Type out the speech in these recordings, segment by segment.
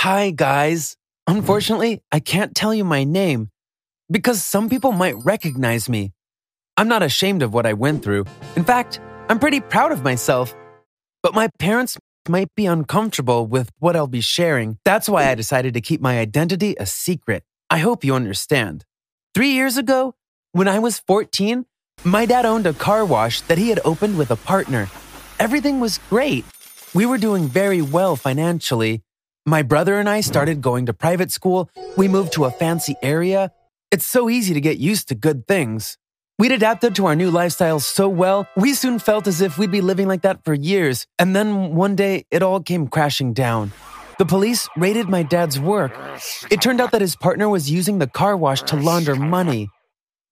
Hi, guys. Unfortunately, I can't tell you my name because some people might recognize me. I'm not ashamed of what I went through. In fact, I'm pretty proud of myself. But my parents might be uncomfortable with what I'll be sharing. That's why I decided to keep my identity a secret. I hope you understand. Three years ago, when I was 14, my dad owned a car wash that he had opened with a partner. Everything was great. We were doing very well financially. My brother and I started going to private school. We moved to a fancy area. It's so easy to get used to good things. We'd adapted to our new lifestyle so well, we soon felt as if we'd be living like that for years. And then one day, it all came crashing down. The police raided my dad's work. It turned out that his partner was using the car wash to launder money.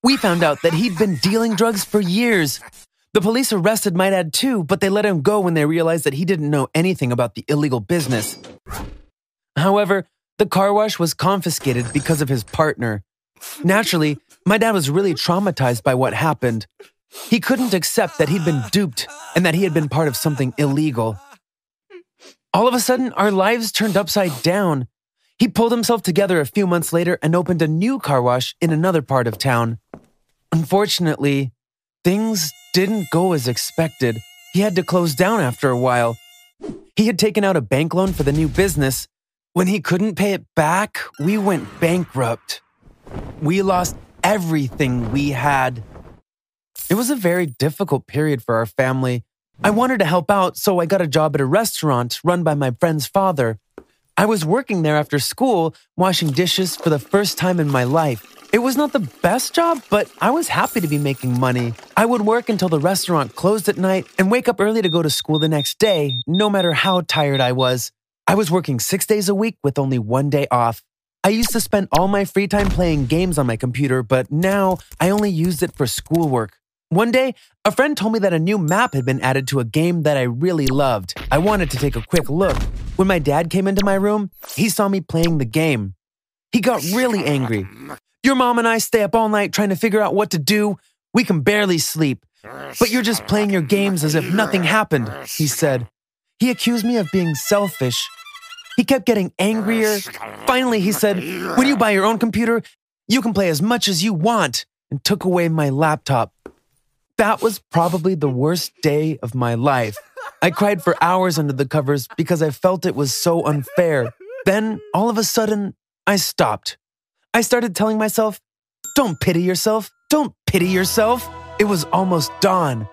We found out that he'd been dealing drugs for years. The police arrested my dad too, but they let him go when they realized that he didn't know anything about the illegal business. However, the car wash was confiscated because of his partner. Naturally, my dad was really traumatized by what happened. He couldn't accept that he'd been duped and that he had been part of something illegal. All of a sudden, our lives turned upside down. He pulled himself together a few months later and opened a new car wash in another part of town. Unfortunately, things didn't go as expected. He had to close down after a while. He had taken out a bank loan for the new business. When he couldn't pay it back, we went bankrupt. We lost everything we had. It was a very difficult period for our family. I wanted to help out, so I got a job at a restaurant run by my friend's father. I was working there after school, washing dishes for the first time in my life. It was not the best job, but I was happy to be making money. I would work until the restaurant closed at night and wake up early to go to school the next day, no matter how tired I was. I was working six days a week with only one day off. I used to spend all my free time playing games on my computer, but now I only used it for schoolwork. One day, a friend told me that a new map had been added to a game that I really loved. I wanted to take a quick look. When my dad came into my room, he saw me playing the game. He got really angry. Your mom and I stay up all night trying to figure out what to do. We can barely sleep. But you're just playing your games as if nothing happened, he said. He accused me of being selfish he kept getting angrier. Finally, he said, When you buy your own computer, you can play as much as you want, and took away my laptop. That was probably the worst day of my life. I cried for hours under the covers because I felt it was so unfair. Then, all of a sudden, I stopped. I started telling myself, Don't pity yourself. Don't pity yourself. It was almost dawn.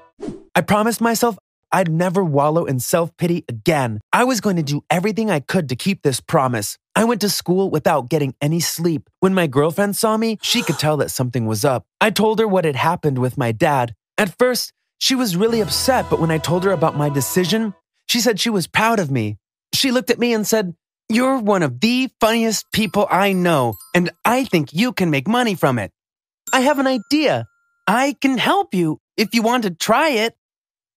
I promised myself I'd never wallow in self pity again. I was going to do everything I could to keep this promise. I went to school without getting any sleep. When my girlfriend saw me, she could tell that something was up. I told her what had happened with my dad. At first, she was really upset, but when I told her about my decision, she said she was proud of me. She looked at me and said, You're one of the funniest people I know, and I think you can make money from it. I have an idea. I can help you if you want to try it.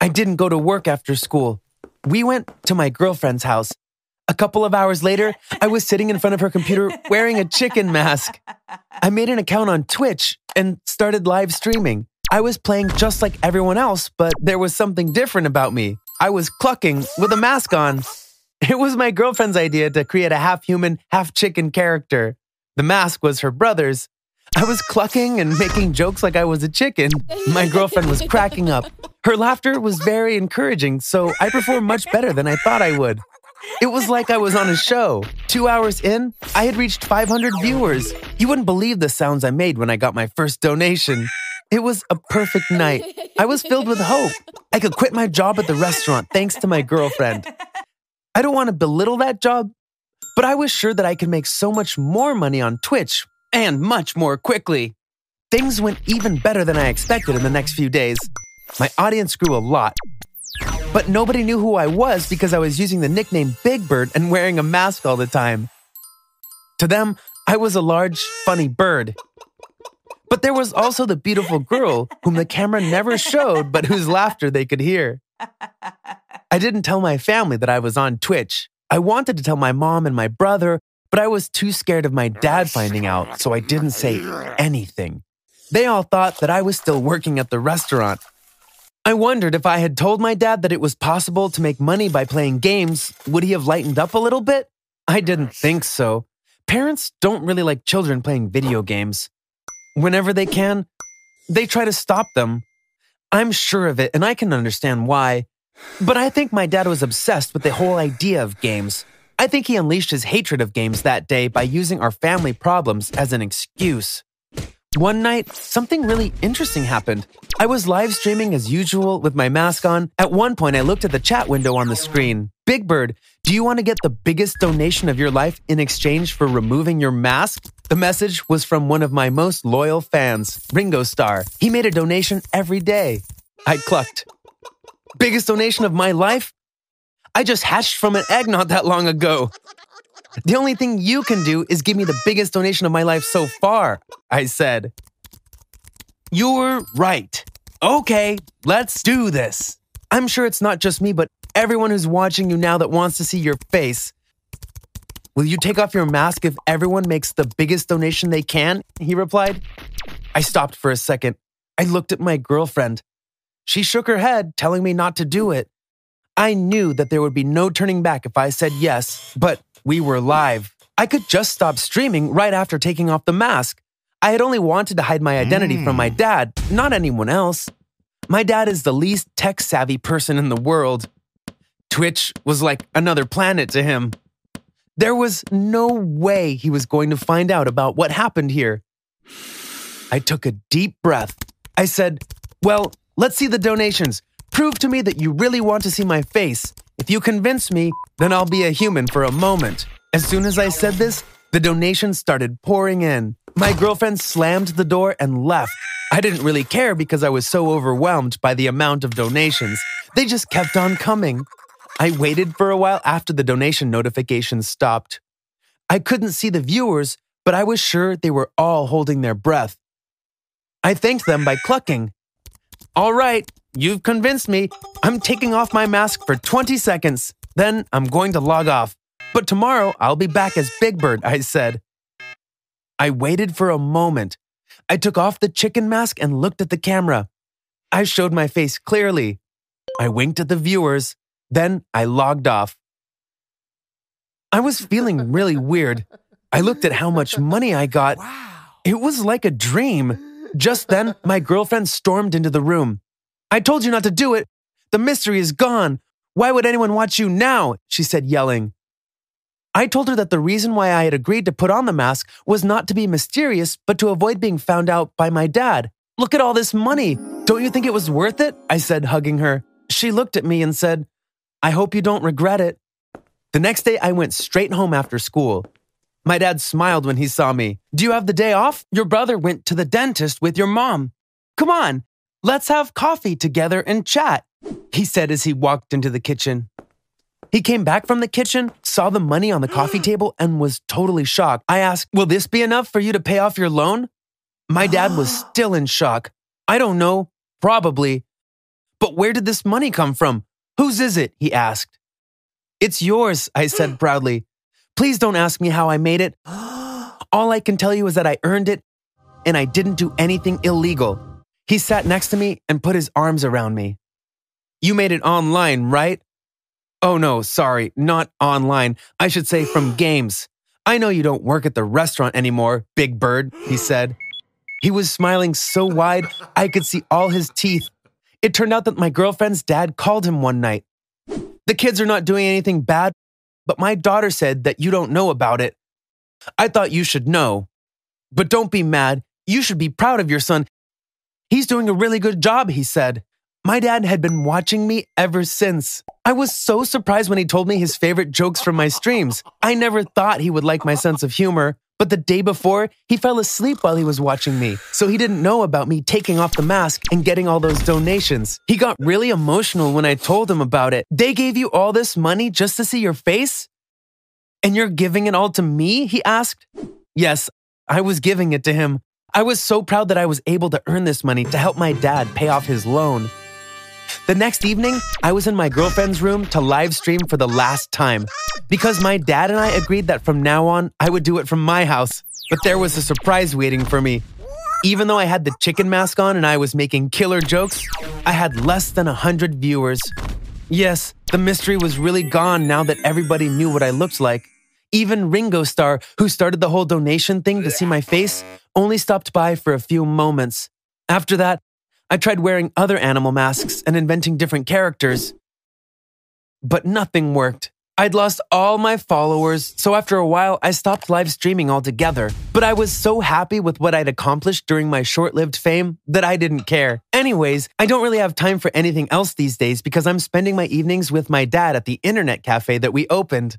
I didn't go to work after school. We went to my girlfriend's house. A couple of hours later, I was sitting in front of her computer wearing a chicken mask. I made an account on Twitch and started live streaming. I was playing just like everyone else, but there was something different about me. I was clucking with a mask on. It was my girlfriend's idea to create a half human, half chicken character. The mask was her brother's. I was clucking and making jokes like I was a chicken. My girlfriend was cracking up. Her laughter was very encouraging, so I performed much better than I thought I would. It was like I was on a show. Two hours in, I had reached 500 viewers. You wouldn't believe the sounds I made when I got my first donation. It was a perfect night. I was filled with hope. I could quit my job at the restaurant thanks to my girlfriend. I don't want to belittle that job, but I was sure that I could make so much more money on Twitch and much more quickly. Things went even better than I expected in the next few days. My audience grew a lot. But nobody knew who I was because I was using the nickname Big Bird and wearing a mask all the time. To them, I was a large, funny bird. But there was also the beautiful girl whom the camera never showed, but whose laughter they could hear. I didn't tell my family that I was on Twitch. I wanted to tell my mom and my brother, but I was too scared of my dad finding out, so I didn't say anything. They all thought that I was still working at the restaurant I wondered if I had told my dad that it was possible to make money by playing games, would he have lightened up a little bit? I didn't think so. Parents don't really like children playing video games. Whenever they can, they try to stop them. I'm sure of it, and I can understand why. But I think my dad was obsessed with the whole idea of games. I think he unleashed his hatred of games that day by using our family problems as an excuse. One night, something really interesting happened. I was live streaming as usual with my mask on. At one point, I looked at the chat window on the screen. Big Bird, do you want to get the biggest donation of your life in exchange for removing your mask? The message was from one of my most loyal fans, Ringo Starr. He made a donation every day. I clucked. Biggest donation of my life? I just hatched from an egg not that long ago. The only thing you can do is give me the biggest donation of my life so far, I said. You're right. Okay, let's do this. I'm sure it's not just me, but everyone who's watching you now that wants to see your face. Will you take off your mask if everyone makes the biggest donation they can? He replied. I stopped for a second. I looked at my girlfriend. She shook her head, telling me not to do it. I knew that there would be no turning back if I said yes, but we were live. I could just stop streaming right after taking off the mask. I had only wanted to hide my identity mm. from my hmm. dad, not anyone else. My dad is the least tech savvy person in the world. Twitch was like another planet to him. There was no way he was going to find out about what happened here. I took a deep breath. I said, Well, let's see the donations. Prove to me that you really want to see my face. If you convince me, then I'll be a human for a moment. As soon as I said this, the donations started pouring in. My girlfriend slammed the door and left. I didn't really care because I was so overwhelmed by the amount of donations. They just kept on coming. I waited for a while after the donation notifications stopped. I couldn't see the viewers, but I was sure they were all holding their breath. I thanked them by clucking. All right, You've convinced me. I'm taking off my mask for 20 seconds. Then I'm going to log off. But tomorrow I'll be back as Big Bird, I said. I waited for a moment. I took off the chicken mask and looked at the camera. I showed my face clearly. I winked at the viewers. Then I logged off. I was feeling really weird. I looked at how much money I got. Wow. It was like a dream. Just then, my girlfriend stormed into the room. I told you not to do it. The mystery is gone. Why would anyone watch you now? She said, yelling. I told her that the reason why I had agreed to put on the mask was not to be mysterious, but to avoid being found out by my dad. Look at all this money. Don't you think it was worth it? I said, hugging her. She looked at me and said, I hope you don't regret it. The next day, I went straight home after school. My dad smiled when he saw me. Do you have the day off? Your brother went to the dentist with your mom. Come on, Let's have coffee together and chat, he said as he walked into the kitchen. He came back from the kitchen, saw the money on the coffee table, and was totally shocked. I asked, Will this be enough for you to pay off your loan? My dad was still in shock. I don't know, probably. But where did this money come from? Whose is it? He asked. It's yours, I said proudly. Please don't ask me how I made it. All I can tell you is that I earned it and I didn't do anything illegal. He sat next to me and put his arms around me. You made it online, right? Oh no, sorry, not online. I should say from games. I know you don't work at the restaurant anymore, Big Bird, he said. He was smiling so wide I could see all his teeth. It turned out that my girlfriend's dad called him one night. The kids are not doing anything bad, but my daughter said that you don't know about it. I thought you should know. But don't be mad. You should be proud of your son He's doing a really good job, he said. My dad had been watching me ever since. I was so surprised when he told me his favorite jokes from my streams. I never thought he would like my sense of humor, but the day before, he fell asleep while he was watching me, so he didn't know about me taking off the mask and getting all those donations. He got really emotional when I told him about it. They gave you all this money just to see your face? And you're giving it all to me? He asked. Yes, I was giving it to him. I was so proud that I was able to earn this money to help my dad pay off his loan. The next evening, I was in my girlfriend's room to live stream for the last time because my dad and I agreed that from now on, I would do it from my house. But there was a surprise waiting for me. Even though I had the chicken mask on and I was making killer jokes, I had less than 100 viewers. Yes, the mystery was really gone now that everybody knew what I looked like. Even Ringo Starr, who started the whole donation thing to see my face, only stopped by for a few moments. After that, I tried wearing other animal masks and inventing different characters. But nothing worked. I'd lost all my followers, so after a while, I stopped live streaming altogether. But I was so happy with what I'd accomplished during my short lived fame that I didn't care. Anyways, I don't really have time for anything else these days because I'm spending my evenings with my dad at the internet cafe that we opened.